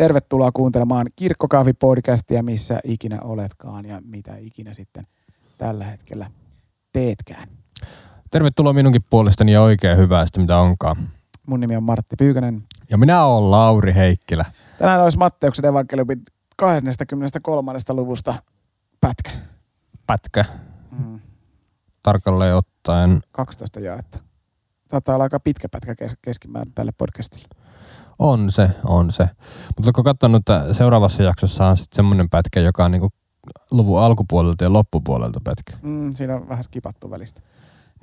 Tervetuloa kuuntelemaan Kirkkokahvi-podcastia, missä ikinä oletkaan ja mitä ikinä sitten tällä hetkellä teetkään. Tervetuloa minunkin puolestani ja oikein hyvää sitä, mitä onkaan. Mun nimi on Martti Pyykönen. Ja minä olen Lauri Heikkilä. Tänään olisi Matteuksen evankeliumin 23. luvusta pätkä. Pätkä. Mm, Tarkalleen ottaen 12 jaetta. Saattaa olla aika pitkä pätkä kes- keskimäärin tälle podcastille. On se, on se. Mutta oletko katsonut, että seuraavassa jaksossa on sitten semmoinen pätkä, joka on niinku luvun alkupuolelta ja loppupuolelta pätkä. Mm, siinä on vähän skipattu välistä.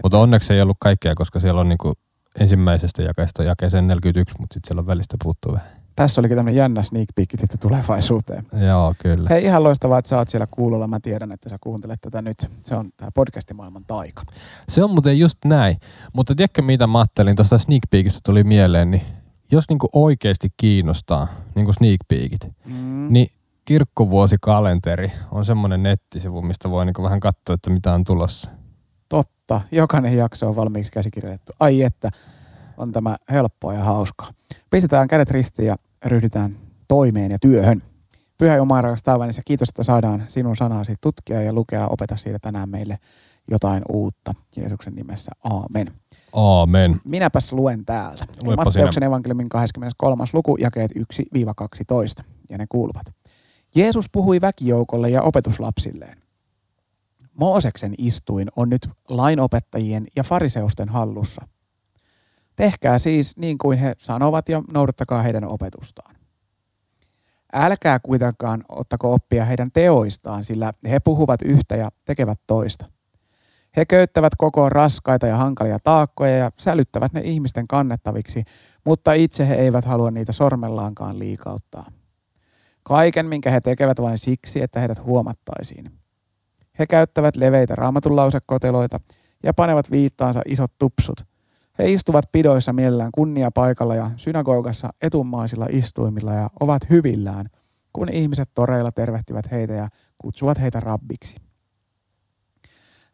Mutta onneksi ei ollut kaikkea, koska siellä on niinku ensimmäisestä jakeesta jakeeseen 41, mutta sitten siellä on välistä puuttuu vähän. Tässä olikin tämmöinen jännä sneak peek sitten tulevaisuuteen. Joo, kyllä. Hei, ihan loistavaa, että sä oot siellä kuulolla. Mä tiedän, että sä kuuntelet tätä nyt. Se on tämä podcastimaailman taika. Se on muuten just näin. Mutta tiedätkö mitä mä ajattelin, tuosta sneak peekistä tuli mieleen, niin jos niinku oikeasti kiinnostaa niinku sneak peekit, Mm. niin kirkkovuosikalenteri on semmoinen nettisivu, mistä voi niinku vähän katsoa, että mitä on tulossa. Totta. Jokainen jakso on valmiiksi käsikirjoitettu. Ai että, on tämä helppoa ja hauskaa. Pistetään kädet ristiin ja ryhdytään toimeen ja työhön. Pyhä Jumala rakas taivaanissa, kiitos, että saadaan sinun sanasi tutkia ja lukea. Opeta siitä tänään meille jotain uutta. Jeesuksen nimessä. Aamen. Aamen. Minäpäs luen täältä. Luepa Matteuksen evankeliumin 23. luku, jakeet 1-12. Ja ne kuuluvat. Jeesus puhui väkijoukolle ja opetuslapsilleen. Mooseksen istuin on nyt lainopettajien ja fariseusten hallussa. Tehkää siis niin kuin he sanovat ja noudattakaa heidän opetustaan. Älkää kuitenkaan ottako oppia heidän teoistaan, sillä he puhuvat yhtä ja tekevät toista. He köyttävät koko raskaita ja hankalia taakkoja ja sälyttävät ne ihmisten kannettaviksi, mutta itse he eivät halua niitä sormellaankaan liikauttaa. Kaiken, minkä he tekevät vain siksi, että heidät huomattaisiin. He käyttävät leveitä raamatunlausekoteloita ja panevat viittaansa isot tupsut. He istuvat pidoissa mielellään kunnia paikalla ja synagogassa etumaisilla istuimilla ja ovat hyvillään, kun ihmiset toreilla tervehtivät heitä ja kutsuvat heitä rabbiksi.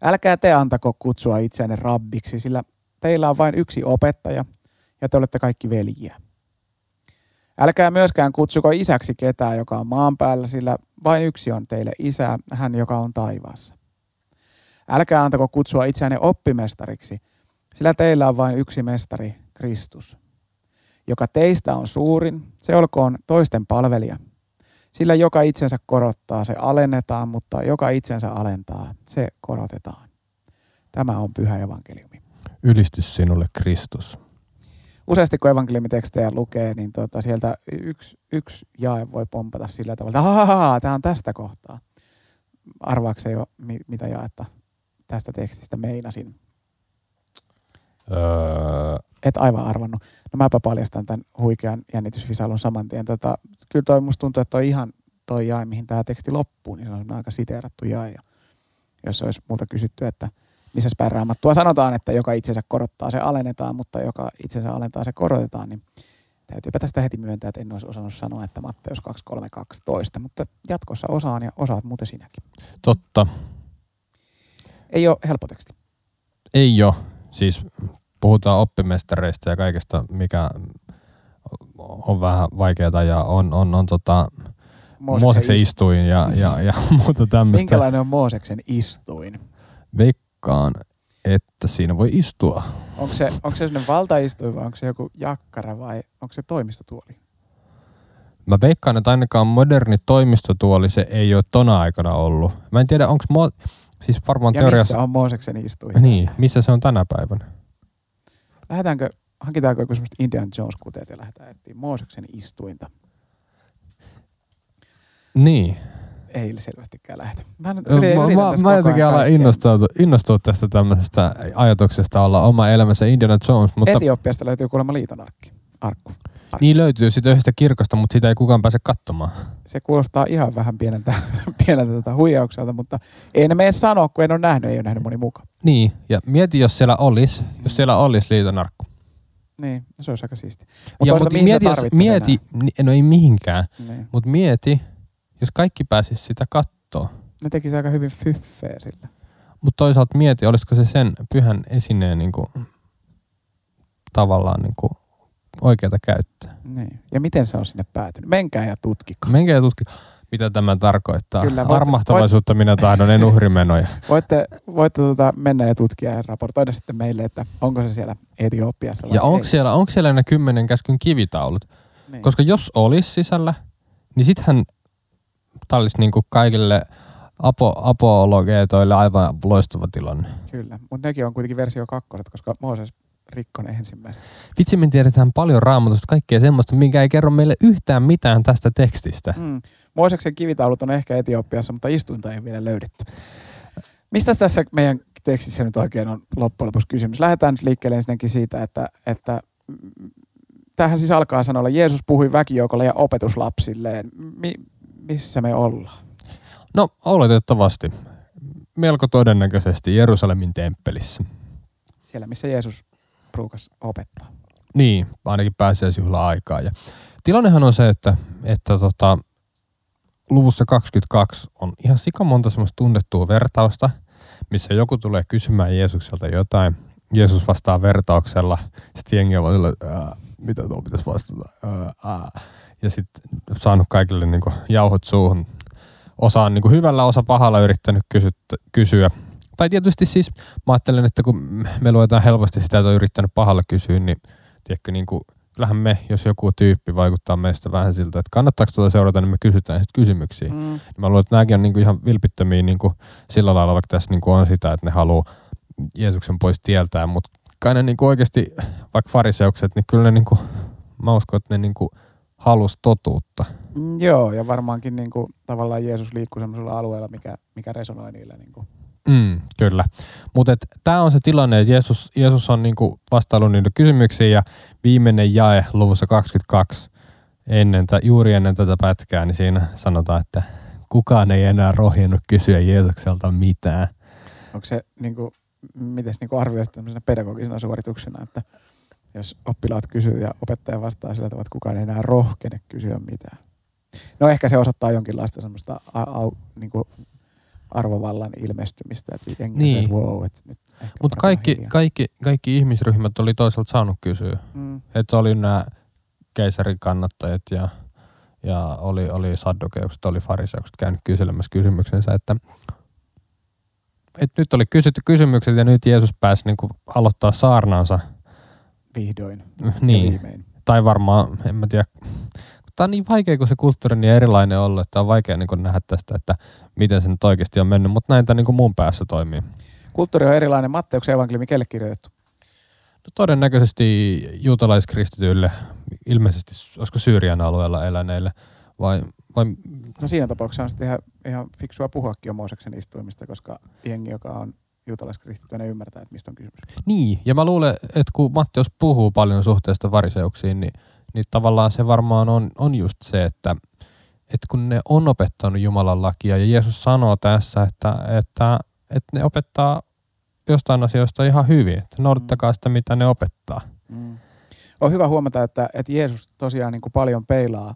Älkää te antako kutsua itseänne rabbiksi, sillä teillä on vain yksi opettaja ja te olette kaikki veljiä. Älkää myöskään kutsuko isäksi ketään, joka on maan päällä, sillä vain yksi on teille isä, hän joka on taivaassa. Älkää antako kutsua itseänne oppimestariksi, sillä teillä on vain yksi mestari, Kristus. Joka teistä on suurin, se olkoon toisten palvelija. Sillä joka itsensä korottaa, se alennetaan, mutta joka itsensä alentaa, se korotetaan. Tämä on pyhä evankeliumi. Ylistys sinulle Kristus. Useasti kun evankeliumitekstejä lukee, niin tuota, sieltä yksi, yksi jae voi pompata sillä tavalla, että tämä on tästä kohtaa. Arvaakse jo, mi- mitä jaetta tästä tekstistä meinasin. Öö, Et aivan arvannut. No mäpä paljastan tämän huikean jännitysvisailun saman tien. Tota, kyllä toi musta tuntuu, että toi ihan toi jae, mihin tämä teksti loppuu, niin se on aika siteerattu jae. Ja jos olisi multa kysytty, että missä päin raamattua sanotaan, että joka itsensä korottaa, se alennetaan, mutta joka itsensä alentaa, se korotetaan, niin täytyypä tästä heti myöntää, että en olisi osannut sanoa, että Matteus 2312, mutta jatkossa osaan ja osaat muuten sinäkin. totta. Ei ole helppo teksti. Ei ole. Siis puhutaan oppimestareista ja kaikesta, mikä on vähän vaikeaa ja on, on, on tota, Mooseksen ist- istuin ja, ja, ja muuta tämmöistä. Minkälainen on Mooseksen istuin? Veikkaan, että siinä voi istua. Onko se, onko se sellainen valtaistuin vai onko se joku jakkara vai onko se toimistotuoli? Mä veikkaan, että ainakaan moderni toimistotuoli se ei ole tona aikana ollut. Mä en tiedä, onko mo- siis varmaan Ja teoriassa... missä on Mooseksen istuin? Niin, missä se on tänä päivänä? Lähdetäänkö, hankitaanko joku semmoista Indiana Jones kuteet ja lähdetään etsiä Mooseksen istuinta? Niin. Ei selvästikään lähdetä. Mä, Mä, yritän- yritän mä, mä koko jotenkin alan innostua, innostua tästä tämmöisestä ajatuksesta olla oma elämässä Indiana Jones, mutta Etiopiasta löytyy kuulemma liitonarkki. Arkku. Niin löytyy sitten yhdestä kirkosta, mutta sitä ei kukaan pääse katsomaan. Se kuulostaa ihan vähän pieneltä, pieneltä tota huijaukselta, mutta en mene sanoa, kun en ole nähnyt, ei ole nähnyt moni mukaan. Niin, ja mieti, jos siellä olisi, jos siellä olisi liitonarkku. Niin, se olisi aika siisti. Mutta mihin mieti, sitä jos, mieti, no ei mihinkään? Niin. mutta mieti, jos kaikki pääsis sitä kattoo. Ne tekisi aika hyvin fyffeä sillä. Mutta toisaalta mieti, olisiko se sen pyhän esineen niinku, tavallaan niinku, oikeata käyttää. Niin. Ja miten se on sinne päätynyt? Menkää ja tutkikaa. Menkää ja tutkikaa, mitä tämä tarkoittaa. Kyllä, voit- Armahtavaisuutta minä tahdon, en uhrimenoja. Voitte, voitte tuota, mennä ja tutkia ja raportoida sitten meille, että onko se siellä Etiopiassa Ja onko siellä, onko siellä ne kymmenen käskyn kivitaulut? Niin. Koska jos olisi sisällä, niin sittenhän tämä olisi niinku kaikille apo, apologeetoille aivan loistava tilanne. Kyllä, mutta nekin on kuitenkin versio kakkoset, koska Mooses rikkoi ne ensimmäiset. Vitsi, me tiedetään paljon raamatusta, kaikkea semmoista, mikä ei kerro meille yhtään mitään tästä tekstistä. Mm. Mooseksen kivitaulut on ehkä Etiopiassa, mutta istuinta ei vielä löydetty. Mistä tässä meidän tekstissä nyt oikein on loppujen lopuksi kysymys? Lähdetään nyt liikkeelle ensinnäkin siitä, että, että mm, tähän siis alkaa sanolla, Jeesus puhui väkijoukolle ja opetuslapsilleen. Mi- missä me ollaan? No, oletettavasti. Melko todennäköisesti Jerusalemin temppelissä. Siellä, missä Jeesus ruukas opettaa. Niin, ainakin pääsiäisjuhla aikaa. Ja tilannehan on se, että, että tota, luvussa 22 on ihan sika monta semmoista tunnettua vertausta, missä joku tulee kysymään Jeesukselta jotain. Jeesus vastaa vertauksella. Sitten jengi on sillä, että, "Ää, mitä tuo pitäisi vastata. Ää, ää." Ja sitten saanut kaikille niinku jauhot suuhun. Osa on niinku hyvällä, osa pahalla yrittänyt kysy- kysyä. Tai tietysti siis mä ajattelen, että kun me luetaan helposti sitä, että on yrittänyt pahalla kysyä, niin tiedätkö, niin kuin, kyllähän me, jos joku tyyppi vaikuttaa meistä vähän siltä, että kannattaako tuota seurata, niin me kysytään sitten kysymyksiä. Mm. Mm. Mä luulen, että nämäkin on niin kuin ihan vilpittömiä niin kuin sillä lailla, vaikka tässä niin kuin on sitä, että ne haluaa Jeesuksen pois tieltään, mutta kai ne niin kuin oikeasti, vaikka fariseukset, niin kyllä ne niin kuin, mä uskon, että ne niin kuin halusi totuutta. Mm, Joo, ja varmaankin niin kuin, tavallaan Jeesus liikkuu sellaisella alueella, mikä, mikä resonoi niillä. Niin kuin. Mm, kyllä. Mutta tämä on se tilanne, että Jeesus, Jeesus on niinku vastaillut niitä kysymyksiä ja viimeinen jae luvussa 22 ennen, juuri ennen tätä pätkää, niin siinä sanotaan, että kukaan ei enää rohjennut kysyä Jeesukselta mitään. Onko se, niin kuin, miten niin arvioisi tämmöisenä pedagogisena suorituksena, että jos oppilaat kysyy ja opettaja vastaa sillä tavalla, että kukaan ei enää rohkene kysyä mitään. No ehkä se osoittaa jonkinlaista semmoista a- au, niin arvovallan ilmestymistä, että Niin. niin. wow, että nyt Mutta kaikki, kaikki, kaikki ihmisryhmät oli toisaalta saanut kysyä. Mm, Että oli nämä keisarin kannattajat ja, ja oli, oli saddokeukset, oli fariseukset käynyt kyselemässä kysymyksensä, että et nyt oli kysytty kysymykset ja nyt Jeesus pääsi niinku aloittaa saarnaansa. vihdoin Niin, tai varmaan, en mä tiedä. Tämä on niin vaikea, kun se kulttuuri on niin erilainen ollut, että on vaikea niin nähdä tästä, että miten se nyt oikeasti on mennyt, mutta näin tämä niin mun päässä toimii. Kulttuuri on erilainen. Matteuksen evankeliumi kelle kirjoitettu? No, todennäköisesti juutalaiskristityille, ilmeisesti olisiko Syyrian alueella eläneille, vai, vai No siinä tapauksessa on sitten ihan, ihan fiksua puhuakin jo Mooseksen istuimista, koska jengi, joka on juutalaiskristitty, ne ymmärtää, että mistä on kysymys. Niin, ja mä luulen, että kun Matteus puhuu paljon suhteesta fariseuksiin, niin, niin tavallaan se varmaan on, on just se, että, että kun ne on opettanut Jumalan lakia, ja Jeesus sanoo tässä, että, että, että ne opettaa jostain asioista ihan hyvin, että noudattakaa sitä, mitä ne opettaa. Mm. On hyvä huomata, että, että Jeesus tosiaan niin kuin paljon peilaa,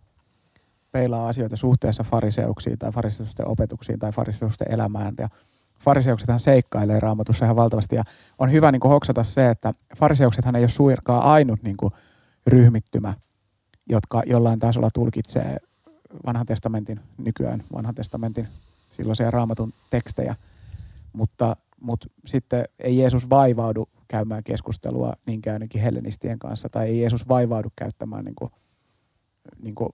peilaa asioita suhteessa fariseuksiin tai fariseusten opetuksiin tai fariseusten elämään. Ja fariseuksethan seikkailee raamatussa ihan valtavasti ja on hyvä niin kuin hoksata se, että fariseuksethan ei ole suinkaan ainut niin kuin ryhmittymä, jotka jollain tasolla tulkitsee vanhan testamentin, nykyään vanhan testamentin silloisia raamatun tekstejä, mutta, mutta sitten ei Jeesus vaivaudu käymään keskustelua niinkään ainakin hellenistien kanssa, tai ei Jeesus vaivaudu käyttämään niin kuin, niin kuin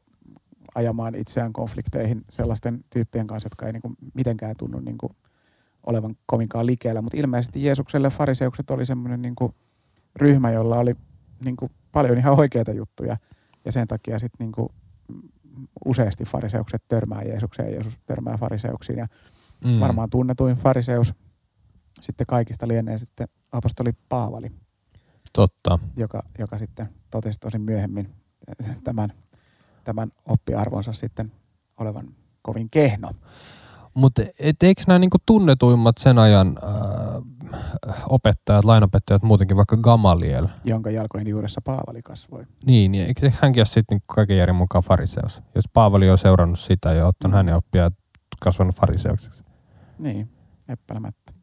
ajamaan itseään konflikteihin sellaisten tyyppien kanssa, jotka ei niin kuin mitenkään tunnu niin kuin olevan kovinkaan likeellä. Mutta ilmeisesti Jeesukselle fariseukset oli semmoinen niin kuin ryhmä, jolla oli niin kuin paljon ihan oikeita juttuja, ja sen takia sitten niin kuin useasti fariseukset törmää Jeesukseen ja Jeesus törmää fariseuksiin. Ja Mm. varmaan tunnetuin fariseus sitten kaikista lienee sitten apostoli Paavali, Totta. joka, joka sitten totesi tosin myöhemmin tämän, tämän oppiarvonsa sitten olevan kovin kehno. Mutta eikö nämä niinku tunnetuimmat sen ajan äh, opettajat, lainopettajat muutenkin, vaikka Gamaliel, jonka jalkojen juuressa Paavali kasvoi. niin, niin eikö hänkin ole sitten niinku kaiken järjen mukaan fariseus? Jos Paavali on seurannut sitä ja ottanut Mm. hänen oppia ja kasvanut fariseuksiksi. Niin, epäilemättä.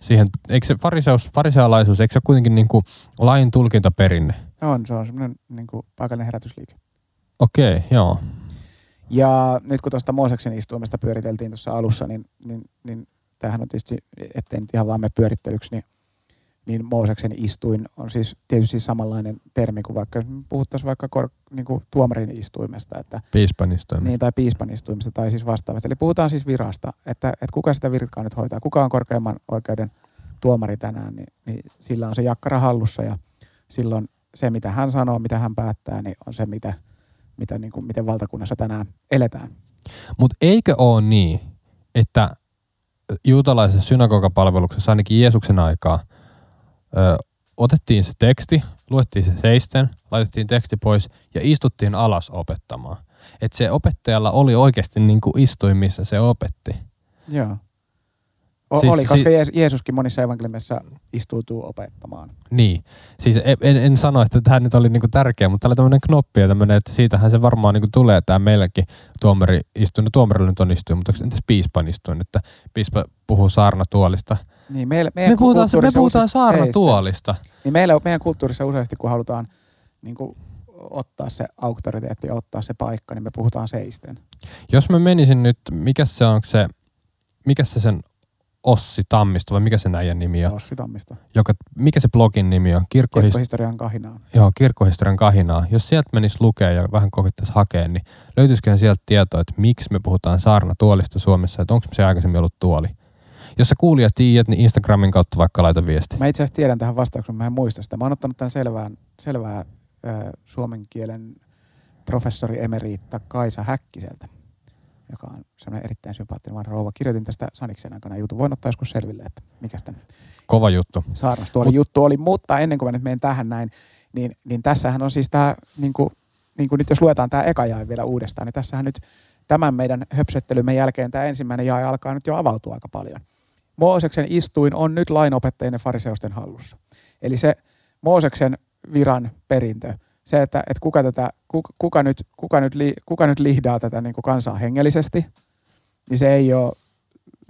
siihen, eikö se fariseus, farisealaisuus, eikö se ole kuitenkin niin kuin lain tulkintaperinne? On, se on semmoinen niin kuin paikallinen herätysliike. Okei, joo. Ja nyt kun tuosta Mooseksen istuimesta pyöriteltiin tuossa alussa, niin, niin, niin tämähän on tietysti, ettei nyt ihan vaan me pyörittelyksi, niin, niin Mooseksen istuin on siis tietysti samanlainen termi kuin vaikka puhuttaisiin vaikka kor, niin kuin tuomarin istuimesta. Että, Piispan istuimesta. niin, tai piispan istuimesta tai siis vastaavasta. Eli puhutaan siis virasta, että, että kuka sitä virkaa nyt hoitaa, kuka on korkeimman oikeuden tuomari tänään, niin, niin sillä on se jakkara hallussa ja silloin se, mitä hän sanoo, mitä hän päättää, niin on se, mitä, mitä niin kuin, miten valtakunnassa tänään eletään. Mutta eikö ole niin, että juutalaisessa synagogapalveluksessa ainakin Jeesuksen aikaa ö, otettiin se teksti, luettiin se seisten, laitettiin teksti pois ja istuttiin alas opettamaan. Että se opettajalla oli oikeasti niin kuin istuin, missä se opetti. Joo. O- Siis- oli, koska si- Jees- Jeesuskin monissa evankeliumissa istuutuu opettamaan. Niin. Siis en, en, sano, että tämä nyt oli niinku tärkeä, mutta täällä oli tämmöinen knoppi ja tämmöinen, että siitähän se varmaan niinku tulee, tämä meilläkin tuomari istuin. No tuomarilla nyt on istuin, mutta entäs piispan istuin, että piispa puhuu saarnatuolista. Niin meillä, meidän Me puhutaan, me puhutaan useasti seistä. saarnatuolista. Niin meillä, meidän kulttuurissa useasti, kun halutaan niin kuin, ottaa se auktoriteetti ottaa se paikka, niin me puhutaan seisten. Jos mä menisin nyt, mikä se on se, mikä se sen Ossi Tammisto vai mikä se näijän nimi on? Ossi Tammista. Joka, mikä se blogin nimi on? Kirkkohis- Kirkkohistorian kahinaa. Joo, kirkkohistorian kahinaa. Jos sieltä menisi lukea ja vähän kokittaisi hakea, niin löytyisiköhän sieltä tietoa, että miksi me puhutaan saarnatuolista Suomessa, että onko se aikaisemmin ollut tuoli? Jos sä kuulijat tiedät, niin Instagramin kautta vaikka laita viesti. Mä itse asiassa tiedän tähän vastauksen, mä en muista sitä. Mä oon ottanut tämän selvään, selvää ö, suomen kielen professori emeriitta Kaisa Häkkiseltä, joka on semmoinen erittäin sympaattinen vanha rouva. Kirjoitin tästä Saniksen aikana jutun. Voin ottaa joskus selville, että mikä tämän Kova juttu. saarnastuoli juttu oli. Mutta ennen kuin mä nyt menen tähän näin, niin, niin tässähän on siis tämä, niin kuin, niin kuin nyt jos luetaan tämä eka jae vielä uudestaan, niin tässähän nyt tämän meidän höpsöttelymme jälkeen tämä ensimmäinen jae alkaa nyt jo avautua aika paljon. Mooseksen istuin on nyt lainopettajien ja fariseusten hallussa. Eli se Mooseksen viran perintö, se, että, että kuka, tätä, kuka, kuka, nyt, kuka, nyt, li, kuka nyt lihdaa tätä niin kuin kansaa hengellisesti, niin se ei ole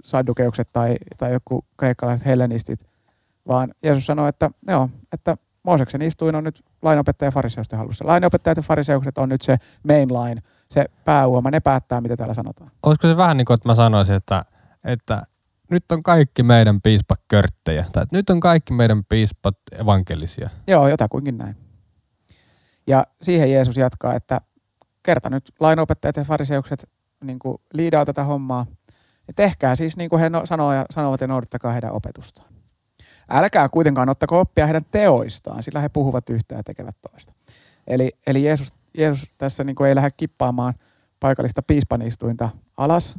saddukeukset tai, tai joku kreikkalaiset hellenistit, vaan Jeesus sanoi, että, joo, että Mooseksen istuin on nyt lainopettaja ja fariseusten hallussa. Lainopettajat ja fariseukset on nyt se mainline, se pääuoma, ne päättää, mitä täällä sanotaan. Olisiko se vähän niin kuin, että mä sanoisin, että, että nyt on kaikki meidän piispat körttejä, tai että nyt on kaikki meidän piispat evankelisia. Joo, jotakuinkin näin. Ja siihen Jeesus jatkaa, että kerta nyt lainopettajat ja fariseukset niin kuin liidaa tätä hommaa. Ja tehkää siis niin kuin he no, sanoo ja, sanovat ja noudattakaa heidän opetustaan. Älkää kuitenkaan ottako oppia heidän teoistaan, sillä he puhuvat yhtä ja tekevät toista. Eli, eli Jeesus, Jeesus tässä niin kuin ei lähde kippaamaan paikallista piispanistuinta alas,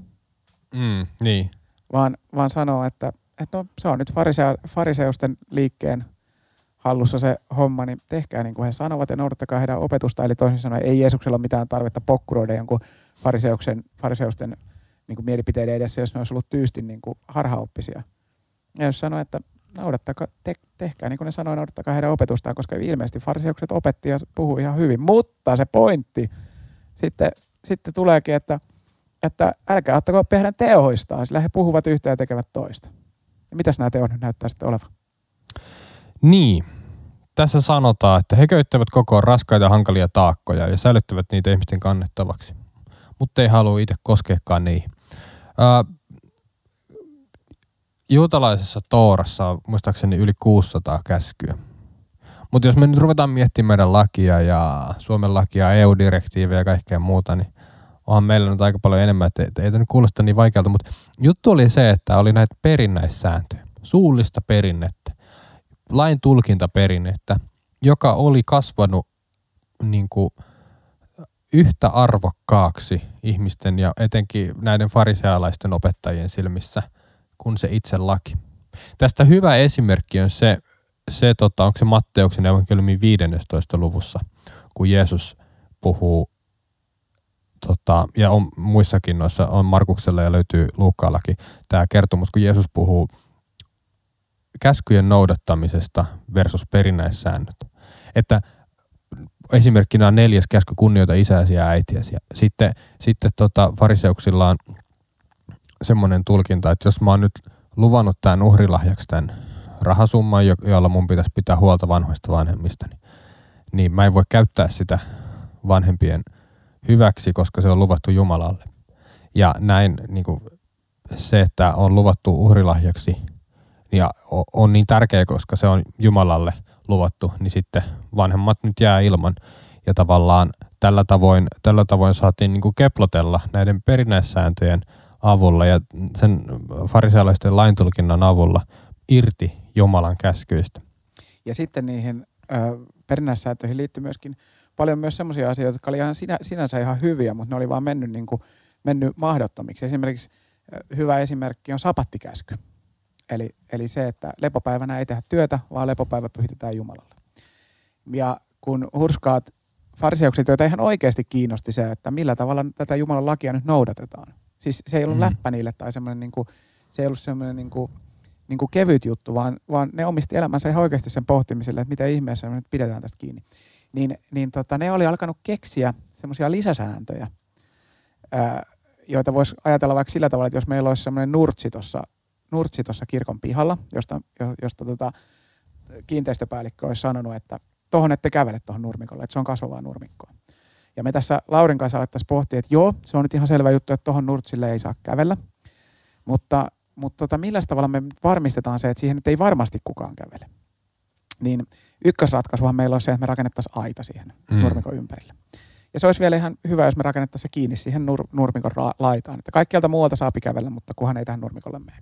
Mm, niin. vaan, vaan sanoo, että, että no, se on nyt farisea, fariseusten liikkeen hallussa se homma, niin tehkää niin kuin he sanovat ja noudattakaa heidän opetusta. Eli toisin sanoen ei Jeesuksella ole mitään tarvetta pokkuroida jonkun fariseuksen, fariseusten niin kuin mielipiteiden edessä, jos ne olisi ollut tyystin niin kuin harhaoppisia. Ja jos sanoo, että noudattakaa, te, tehkää niin kuin ne sanoo, noudattakaa heidän opetustaan, koska ilmeisesti fariseukset opetti ja puhuu ihan hyvin. Mutta se pointti sitten, sitten tuleekin, että, että älkää ottako oppia heidän teoistaan, sillä he puhuvat yhtä ja tekevät toista. Ja mitäs nämä teot nyt näyttää sitten olevan? Niin. Tässä sanotaan, että he köyttävät kokoon raskaita hankalia taakkoja ja säilyttävät niitä ihmisten kannettavaksi, mutta ei halua itse koskeakaan niihin. Ää, juutalaisessa Toorassa on muistaakseni yli 600 käskyä. Mutta jos me nyt ruvetaan miettimään meidän lakia ja Suomen lakia, EU-direktiivejä ja kaikkea muuta, niin onhan meillä nyt aika paljon enemmän, että että ei tämä kuulosta niin vaikealta, mutta juttu oli se, että oli näitä perinnäissääntöjä, suullista perinnettä, lain tulkintaperinnettä, joka oli kasvanut niin kuin yhtä arvokkaaksi ihmisten ja etenkin näiden farisealaisten opettajien silmissä kuin se itse laki. Tästä hyvä esimerkki on se, se tota, onko se Matteuksen evankeliumin 15. luvussa, kun Jeesus puhuu, tota, ja on muissakin noissa, on Markuksella ja löytyy Luukkaallakin tämä kertomus, kun Jeesus puhuu käskyjen noudattamisesta versus perinnäissäännöt. Että esimerkkinä on neljäs käsky kunnioita isäsi ja äitiäsi. Ja sitten sitten tota, fariseuksilla on semmoinen tulkinta, että jos mä oon nyt luvannut tämän uhrilahjaksi tämän rahasumman, jo- jolla mun pitäisi pitää huolta vanhoista vanhemmista, niin, niin mä en voi käyttää sitä vanhempien hyväksi, koska se on luvattu Jumalalle. Ja näin niin kuin se, että on luvattu uhrilahjaksi ja on niin tärkeä, koska se on Jumalalle luvattu, niin sitten vanhemmat nyt jää ilman. Ja tavallaan tällä tavoin, tällä tavoin saatiin niin kuin keplotella näiden perinnäissääntöjen avulla ja sen farisealaisten laintulkinnan avulla irti Jumalan käskyistä. Ja sitten niihin perinnäissääntöihin liittyy myöskin paljon myös sellaisia asioita, jotka oli ihan sinä, sinänsä ihan hyviä, mutta ne oli vaan mennyt, niin kuin, mennyt mahdottomiksi. Esimerkiksi hyvä esimerkki on sapattikäsky. Eli, eli se, että lepopäivänä ei tehdä työtä, vaan lepopäivä pyhitetään Jumalalle. Ja kun hurskaat fariseukset, joita ihan oikeasti kiinnosti se, että millä tavalla tätä Jumalan lakia nyt noudatetaan. Siis se ei ollut mm. läppä niille tai semmoinen, niin kuin, se ei ollut semmoinen niin kuin, niin kuin kevyt juttu, vaan, vaan ne omisti elämänsä ihan oikeasti sen pohtimiselle, että mitä ihmeessä me nyt pidetään tästä kiinni. Niin, niin tota, ne oli alkanut keksiä semmoisia lisäsääntöjä, ää, joita voisi ajatella vaikka sillä tavalla, että jos meillä olisi semmoinen nurtsi tuossa nurtsi tuossa kirkon pihalla, josta, jo- josta tota, kiinteistöpäällikkö olisi sanonut, että tuohon ette kävele tuohon nurmikolle, että se on kasvavaa nurmikkoa. Ja me tässä Laurin kanssa alettaisiin pohtia, että joo, se on nyt ihan selvä juttu, että tuohon nurtsille ei saa kävellä, mutta, mutta tota, millä tavalla me varmistetaan se, että siihen nyt ei varmasti kukaan kävele. Niin ykkösratkaisuhan meillä olisi se, että me rakennettaisiin aita siihen Mm. nurmikon ympärille. Ja se olisi vielä ihan hyvä, jos me rakennettaisiin se kiinni siihen nur- nurmikon ra- laitaan. Että kaikkialta muualta saa kävellä, mutta kunhan ei tähän nurmikolle mene.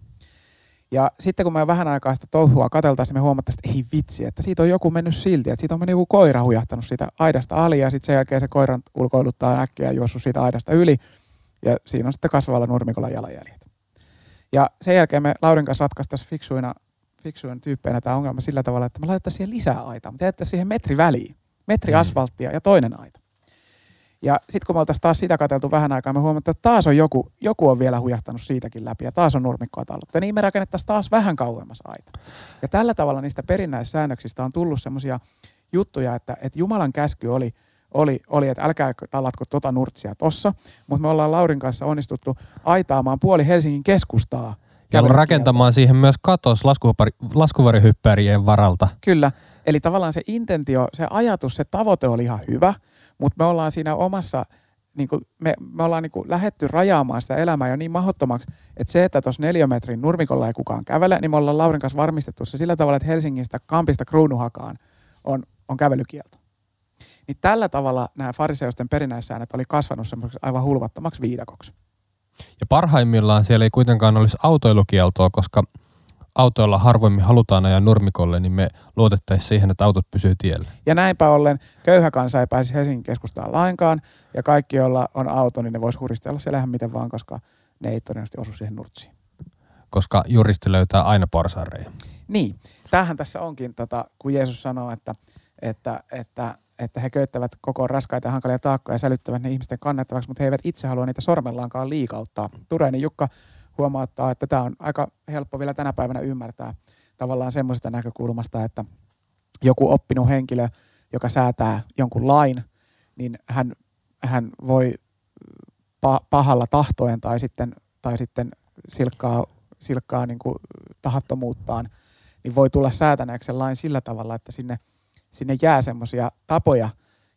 Ja sitten kun me vähän aikaa sitä touhua katseltaisiin, me huomattaisiin, että ei vitsi, että siitä on joku mennyt silti, että siitä on mennyt joku koira hujahtanut siitä aidasta ali ja sitten sen jälkeen se koiran ulkoiluttaa äkkiä ja juossut siitä aidasta yli ja siinä on sitten kasvavalla nurmikolla jalanjäljet. Ja sen jälkeen me Laurin kanssa ratkaistaisiin fiksuina, fiksuina tyyppeinä tämä ongelma sillä tavalla, että me laitettaisiin siihen lisää aitaa, mutta jätettäisiin siihen metri väliin, metri Mm. asfalttia ja toinen aita. Ja sitten kun me oltaisiin taas sitä katseltu vähän aikaa, me huomattiin, että taas on joku, joku on vielä hujahtanut siitäkin läpi ja taas on nurmikkoa talluttu. Ja niin me rakennettaisiin taas vähän kauemmas aita. Ja tällä tavalla niistä perinnäissäännöksistä on tullut semmoisia juttuja, että, että Jumalan käsky oli, oli, oli, että älkää tallatko tota nurtsia tossa, mutta me ollaan Laurin kanssa onnistuttu aitaamaan puoli Helsingin keskustaa. Ja rakentamaan siihen myös katos laskuvarihyppärien varalta. Kyllä. Eli tavallaan se intentio, se ajatus, se tavoite oli ihan hyvä, mutta me ollaan siinä omassa, niin kuin, me, me ollaan niin kuin lähetty rajaamaan sitä elämää jo niin mahdottomaksi, että se, että tuossa neliömetrin nurmikolla ei kukaan kävele, niin me ollaan Laurin kanssa varmistettu se sillä tavalla, että Helsingistä Kampista Kruunuhakaan on, on kävelykielto. Niin tällä tavalla nämä fariseusten perinnäissäännöt oli kasvanut semmoiseksi aivan hulvattomaksi viidakoksi. Ja parhaimmillaan siellä ei kuitenkaan olisi autoilukieltoa, koska autoilla harvoimmin halutaan ajaa nurmikolle, niin me luotettaisiin siihen, että autot pysyy tiellä. Ja näinpä ollen köyhä kansa ei pääsisi Helsingin keskustaan lainkaan, ja kaikki, joilla on auto, niin ne voisi huristella siellä ihan miten vaan, koska ne ei todennäköisesti osu siihen nurtsiin. Koska juristi löytää aina porsareja. Niin, tämähän tässä onkin, tota, kun Jeesus sanoo, että, että, että, että he köyttävät koko raskaita ja hankalia taakkoja ja sälyttävät ne ihmisten kannettavaksi, mutta he eivät itse halua niitä sormellaankaan liikauttaa. Tureeni Jukka huomauttaa, että tämä on aika helppo vielä tänä päivänä ymmärtää tavallaan semmoisesta näkökulmasta, että joku oppinut henkilö, joka säätää jonkun lain, niin hän, hän voi pa- pahalla tahtoen tai sitten, tai sitten silkkaa, silkkaa niin kuin tahattomuuttaan, niin voi tulla säätäneeksi sen lain sillä tavalla, että sinne, sinne jää semmoisia tapoja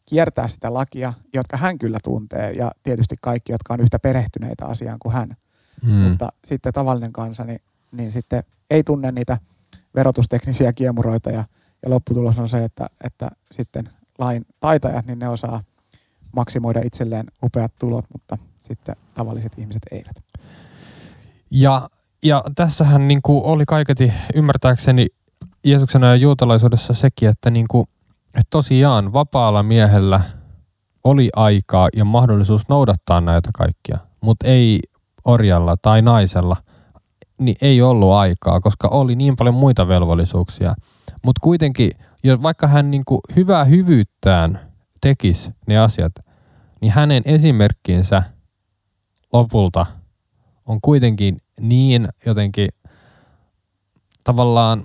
kiertää sitä lakia, jotka hän kyllä tuntee, ja tietysti kaikki, jotka on yhtä perehtyneitä asiaan kuin hän. Mm. Mutta sitten tavallinen kansa, niin, niin sitten ei tunne niitä verotusteknisiä kiemuroita, ja, ja lopputulos on se, että, että sitten lain taitajat, niin ne osaa maksimoida itselleen upeat tulot, mutta sitten tavalliset ihmiset eivät. Ja, ja tässähän niin kuin oli kaiketi ymmärtääkseni Jeesuksen ja juutalaisuudessa sekin, että, niin kuin, että tosiaan vapaalla miehellä oli aikaa ja mahdollisuus noudattaa näitä kaikkia, mutta ei orjalla tai naisella, niin ei ollut aikaa, koska oli niin paljon muita velvollisuuksia. Mutta kuitenkin, jos vaikka hän niin kuin hyvää hyvyyttään tekisi ne asiat, niin hänen esimerkkinsä lopulta on kuitenkin niin jotenkin tavallaan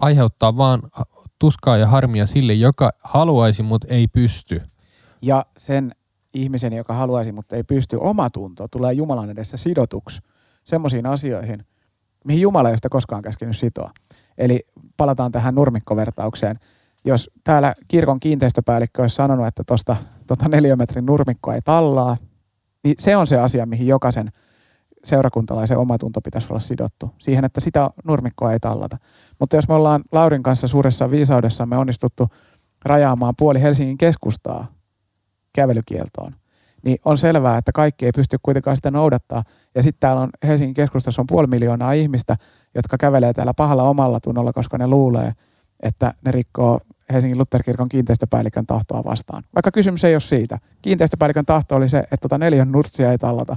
aiheuttaa vaan tuskaa ja harmia sille, joka haluaisi, mutta ei pysty. Ja sen ihmisen, joka haluaisi, mutta ei pysty omatunto, tulee Jumalan edessä sidotuksi semmoisiin asioihin, mihin Jumala ei sitä koskaan käskenyt sitoa. Eli palataan tähän nurmikkovertaukseen. Jos täällä kirkon kiinteistöpäällikkö olisi sanonut, että tuosta tota neliömetrin nurmikkoa ei tallaa, niin se on se asia, mihin jokaisen seurakuntalaisen omatunto pitäisi olla sidottu. Siihen, että sitä nurmikkoa ei tallata. Mutta jos me ollaan Laurin kanssa suuressa viisaudessamme onnistuttu rajaamaan puoli Helsingin keskustaa kävelykieltoon, niin on selvää, että kaikki ei pysty kuitenkaan sitä noudattaa. Ja sitten täällä on Helsingin keskustassa on puoli miljoonaa ihmistä, jotka kävelee täällä pahalla omalla tunnolla, koska ne luulee, että ne rikkoo Helsingin Lutherkirkon kiinteistöpäällikön tahtoa vastaan. Vaikka kysymys ei ole siitä. Kiinteistöpäällikön tahto oli se, että tota neljän nurtsia ei tallata,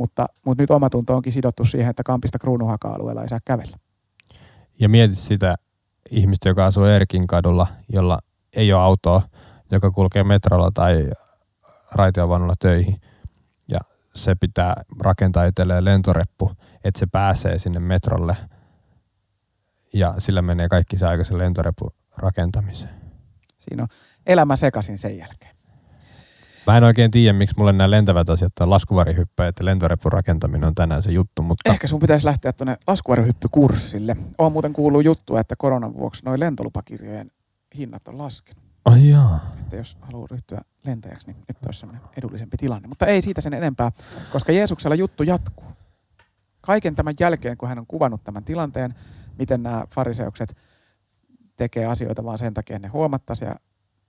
mutta, mutta nyt omatunto onkin sidottu siihen, että Kampista kruunuhaka-alueella ei saa kävellä. Ja mieti sitä ihmistä, joka asuu Erkin kadulla, jolla ei ole autoa, joka kulkee metrolla tai raitiovaunulla töihin. Ja se pitää rakentaa itselleen lentoreppu, että se pääsee sinne metrolle. Ja sillä menee kaikki se aikaisen lentoreppu rakentamiseen. Siinä on elämä sekaisin sen jälkeen. Mä en oikein tiedä, miksi mulle nämä lentävät asiat tai laskuvarihyppäjät ja lentorepun rakentaminen on tänään se juttu, mutta... Ehkä sun pitäisi lähteä tuonne laskuvarihyppykurssille. On muuten kuullut juttu, että koronan vuoksi noin lentolupakirjojen hinnat on laskenut. Ai jaa. Että jos haluaa ryhtyä lentäjäksi, niin nyt olisi sellainen edullisempi tilanne. Mutta ei siitä sen enempää, koska Jeesuksella juttu jatkuu. Kaiken tämän jälkeen, kun hän on kuvannut tämän tilanteen, miten nämä fariseukset tekee asioita vaan sen takia, että ne huomattaisi ja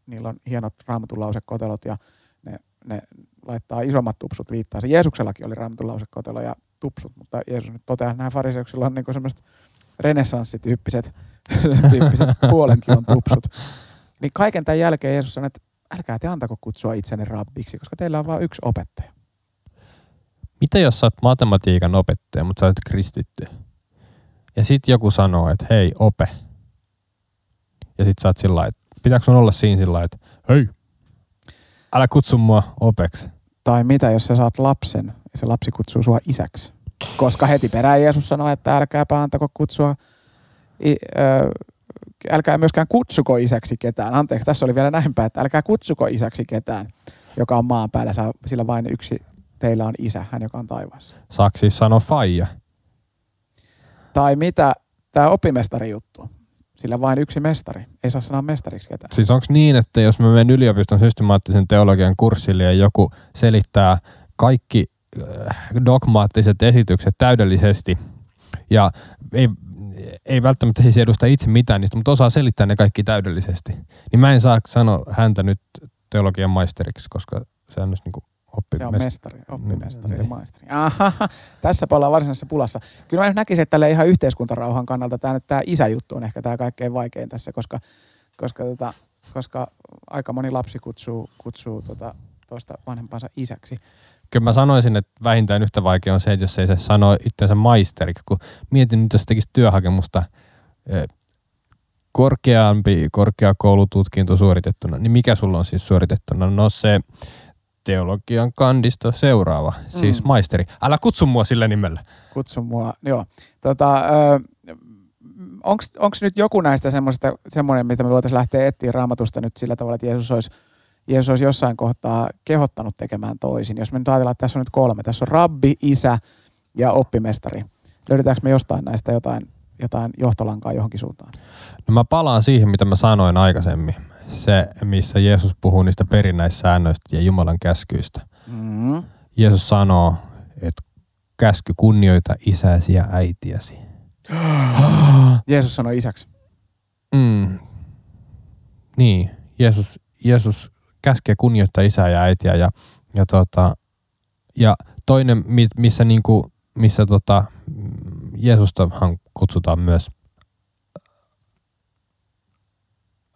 niillä on hienot raamatun lausekotelot ja ne, ne laittaa isommat tupsut viittaa. Se Jeesuksellakin oli raamatun lausekotelo ja tupsut, mutta Jeesus nyt toteaa, että nämä fariseuksilla on niinku semmoiset renessanssityyppiset tyyppiset puolen kilon tupsut. Niin kaiken tämän jälkeen Jeesus sanoi, että älkää te antako kutsua itsenne rabbiksi, koska teillä on vain yksi opettaja. Mitä jos sä oot matematiikan opettaja, mutta sä oot kristitty? Ja sitten joku sanoo, että hei, ope. Ja sit sä oot sillä että pitääkö sun olla siinä sillä että hei, älä kutsu mua opeksi. Tai mitä, jos sä saat lapsen ja se lapsi kutsuu sua isäksi? Koska heti perään Jeesus sanoi, että älkääpä antako kutsua, i, ö, älkää myöskään kutsuko isäksi ketään. Anteeksi, tässä oli vielä näin päin, että älkää kutsuko isäksi ketään, joka on maan päällä, sillä vain yksi teillä on isä, hän joka on taivaassa. Saako siis sanoa faija? Tai mitä tämä oppimestari juttu? Sillä vain yksi mestari. Ei saa sanoa mestariksi ketään. Siis onko niin, että jos mä menen yliopiston systemaattisen teologian kurssille ja joku selittää kaikki äh, dogmaattiset esitykset täydellisesti ja ei, ei välttämättä siis edusta itse mitään niistä, mutta osaa selittää ne kaikki täydellisesti, niin mä en saa sanoa häntä nyt teologian maisteriksi, koska se on niin kuin se on mestari, oppimestari ja mm, maisteri. Aha, tässä ollaan varsinaisessa pulassa. Kyllä mä näkisin, että tälle ihan yhteiskuntarauhan kannalta tämä, nyt, tämä isäjuttu on ehkä tämä kaikkein vaikein tässä, koska, koska, tota, koska aika moni lapsi kutsuu, kutsuu tota, toista vanhempansa isäksi. Kyllä mä sanoisin, että vähintään yhtä vaikea on se, että jos ei se sano itsensä maisteriksi, kun mietin nyt, jos tekisi työhakemusta korkeampi korkeakoulututkinto suoritettuna, niin mikä sulla on siis suoritettuna? No se teologian kandista seuraava, siis mm. siis maisteri. Älä kutsu mua sillä nimellä. Kutsu mua, joo. Tota, Onko nyt joku näistä semmoista, semmoinen, mitä me voitaisiin lähteä etsiä raamatusta nyt sillä tavalla, että Jeesus olisi, Jeesus olisi jossain kohtaa kehottanut tekemään toisin. Jos me nyt ajatellaan, että tässä on nyt kolme. Tässä on rabbi, isä ja oppimestari. Löydetäänkö me jostain näistä jotain, jotain johtolankaa johonkin suuntaan? No mä palaan siihen, mitä mä sanoin aikaisemmin se, missä Jeesus puhuu niistä perinnäissäännöistä ja Jumalan käskyistä. Mm. Jeesus sanoo, että käsky kunnioita isäsi ja äitiäsi. Jeesus sanoi isäksi. Mm. Niin, Jeesus, Jeesus käskee kunnioittaa isää ja äitiä ja, ja, tota, ja toinen, missä, niinku, missä tota, Jeesustahan kutsutaan myös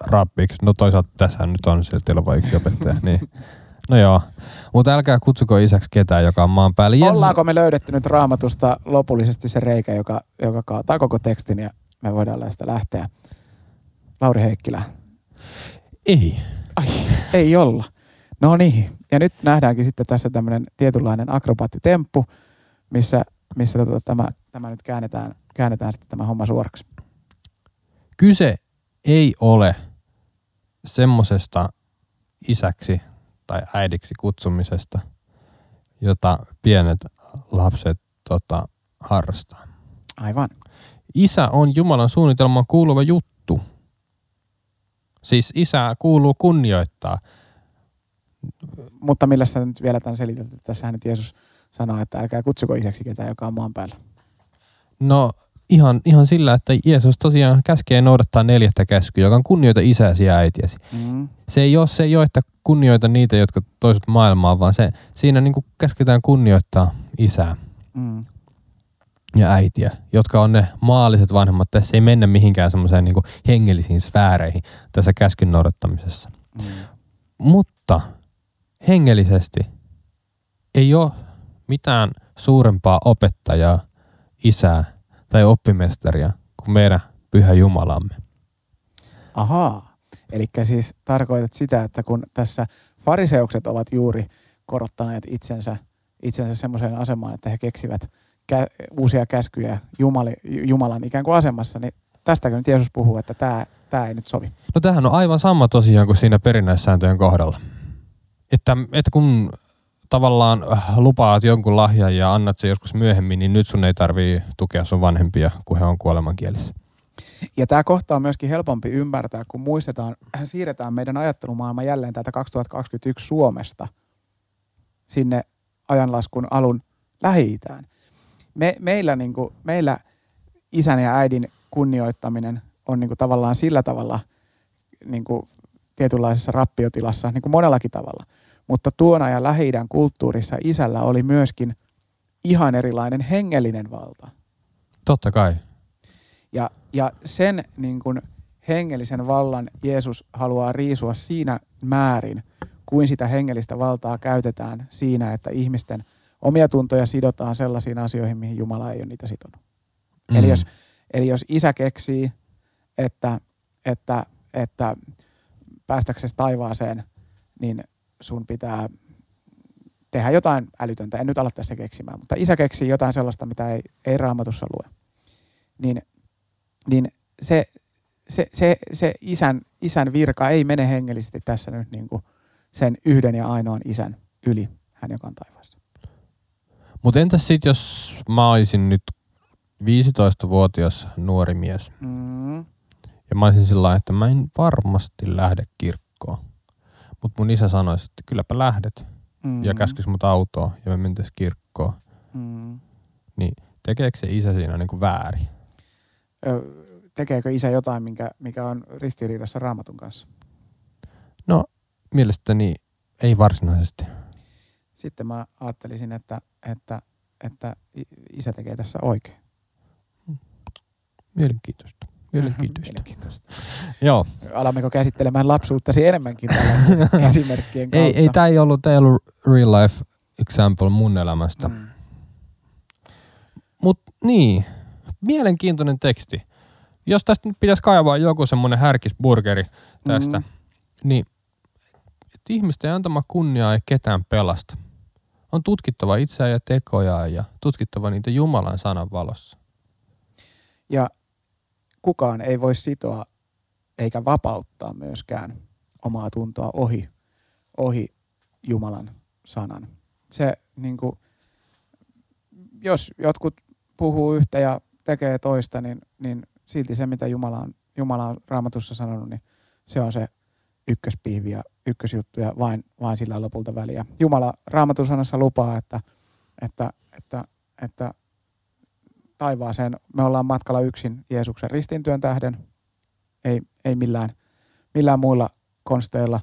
rappiksi. No toisaalta tässä nyt on sillä teillä vain yksi opettaja. niin. No joo, mutta älkää kutsuko isäksi ketään, joka on maan päällä. Jeesus... Ollaanko me löydetty nyt raamatusta lopullisesti se reikä, joka, joka kaataa koko tekstin ja me voidaan tästä lähteä? Lauri Heikkilä. Ei. Ai, ei olla. No niin, ja nyt nähdäänkin sitten tässä tämmöinen tietynlainen akrobaattitemppu, missä, missä tota, tämä, tämä nyt käännetään, käännetään sitten tämä homma suoraksi. Kyse ei ole semmosesta isäksi tai äidiksi kutsumisesta, jota pienet lapset tota, harrastaa. Aivan. Isä on Jumalan suunnitelmaan kuuluva juttu. Siis isää kuuluu kunnioittaa. Mutta millä sä nyt vielä tämän selität, että tässähän nyt Jeesus sanoo, että älkää kutsuko isäksi ketään, joka on maan päällä. No ihan, ihan sillä, että Jeesus tosiaan käskee noudattaa neljättä käskyä, joka on kunnioita isäsi ja äitiäsi. Mm. Se ei ole, se ei ole, että kunnioita niitä, jotka toiset maailmaa, vaan se, siinä niin kuin käsketään kunnioittaa isää Mm. ja äitiä, jotka on ne maalliset vanhemmat. Tässä ei mennä mihinkään semmoiseen niin hengellisiin sfääreihin tässä käskyn noudattamisessa. Mm. Mutta hengellisesti ei ole mitään suurempaa opettajaa, isää tai oppimestaria kuin meidän pyhä Jumalamme. Ahaa. Eli siis tarkoitat sitä, että kun tässä fariseukset ovat juuri korottaneet itsensä, itsensä semmoiseen asemaan, että he keksivät kä- uusia käskyjä Jumali, Jumalan ikään kuin asemassa, niin tästäkö nyt Jeesus puhuu, että tämä, tämä ei nyt sovi. No tämähän on aivan sama tosiaan kuin siinä perinnäissääntöjen kohdalla. Että, että kun tavallaan äh, lupaat jonkun lahjan ja annat se joskus myöhemmin, niin nyt sun ei tarvii tukea sun vanhempia, kun he on kuolemankielissä. Ja tämä kohta on myöskin helpompi ymmärtää, kun muistetaan, siirretään meidän ajattelumaailma jälleen täältä 2021 Suomesta sinne ajanlaskun alun Lähi-Itään. Me, meillä, niin kuin, meillä isän ja äidin kunnioittaminen on niin kuin tavallaan sillä tavalla niin kuin tietynlaisessa rappiotilassa niin kuin monellakin tavalla. Mutta tuon ajan lähi kulttuurissa isällä oli myöskin ihan erilainen hengellinen valta. Totta kai. Ja, ja sen niin kuin hengellisen vallan Jeesus haluaa riisua siinä määrin, kuin sitä hengellistä valtaa käytetään siinä, että ihmisten omia tuntoja sidotaan sellaisiin asioihin, mihin Jumala ei ole niitä sitonut. Mm. Eli, jos, eli jos isä keksii, että, että, että päästäksesi taivaaseen, niin sun pitää tehdä jotain älytöntä. En nyt ala tässä keksimään, mutta isä keksii jotain sellaista, mitä ei, ei raamatussa lue. Niin, niin se, se, se, se isän, isän virka ei mene hengellisesti tässä nyt niin kuin sen yhden ja ainoan isän yli, hän joka on taivaassa. Mutta entäs sitten, jos mä olisin nyt 15-vuotias nuori mies Mm. ja mä olisin sillä että mä en varmasti lähde kirkkoon. Mutta mun isä sanoisi, että kylläpä lähdet Mm. ja käskisi mut autoon ja me mentäis kirkkoon. Mm. Tekeekö se isä siinä niinku väärin? Ö, tekeekö isä jotain, minkä, mikä on ristiriidassa raamatun kanssa? Mielestäni ei varsinaisesti. Sitten mä ajattelisin, että, että, että isä tekee tässä oikein. Mielenkiintoista. Mielenkiintoista. Mielenkiintoista. Joo. Alammeko käsittelemään lapsuuttasi enemmänkin esimerkkien kautta? Ei, ei tämä ei ollut, ei ollut real life example mun elämästä. Mm. Mut niin, mielenkiintoinen teksti. Jos tästä nyt pitäisi kaivaa joku semmonen härkisburgeri tästä, Mm. niin että ihmisten antama kunnia ei ketään pelasta. On tutkittava itseään ja tekojaan ja tutkittava niitä Jumalan sanan valossa. Ja kukaan ei voi sitoa eikä vapauttaa myöskään omaa tuntoa ohi, ohi Jumalan sanan. Se, niin kuin, jos jotkut puhuu yhtä ja tekee toista, niin, niin silti se, mitä Jumala on, Jumala on raamatussa sanonut, niin se on se ykköspiivi ja ykkösjuttu ja vain, vain sillä lopulta väliä. Jumala raamatun sanassa lupaa, että, että, että, että taivaaseen me ollaan matkalla yksin Jeesuksen ristintyön tähden, ei, ei millään, millään muilla konsteilla.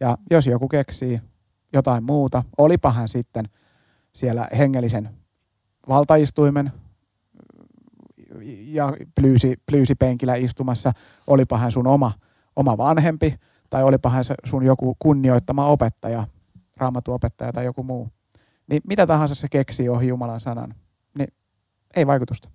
Ja jos joku keksii jotain muuta, olipa hän sitten siellä hengellisen valtaistuimen ja plyysi, plyysipenkillä istumassa, olipa hän sun oma, oma vanhempi tai olipa hän se sun joku kunnioittama opettaja, raamatuopettaja tai joku muu. Niin mitä tahansa se keksii ohi Jumalan sanan, ei vaikutusta.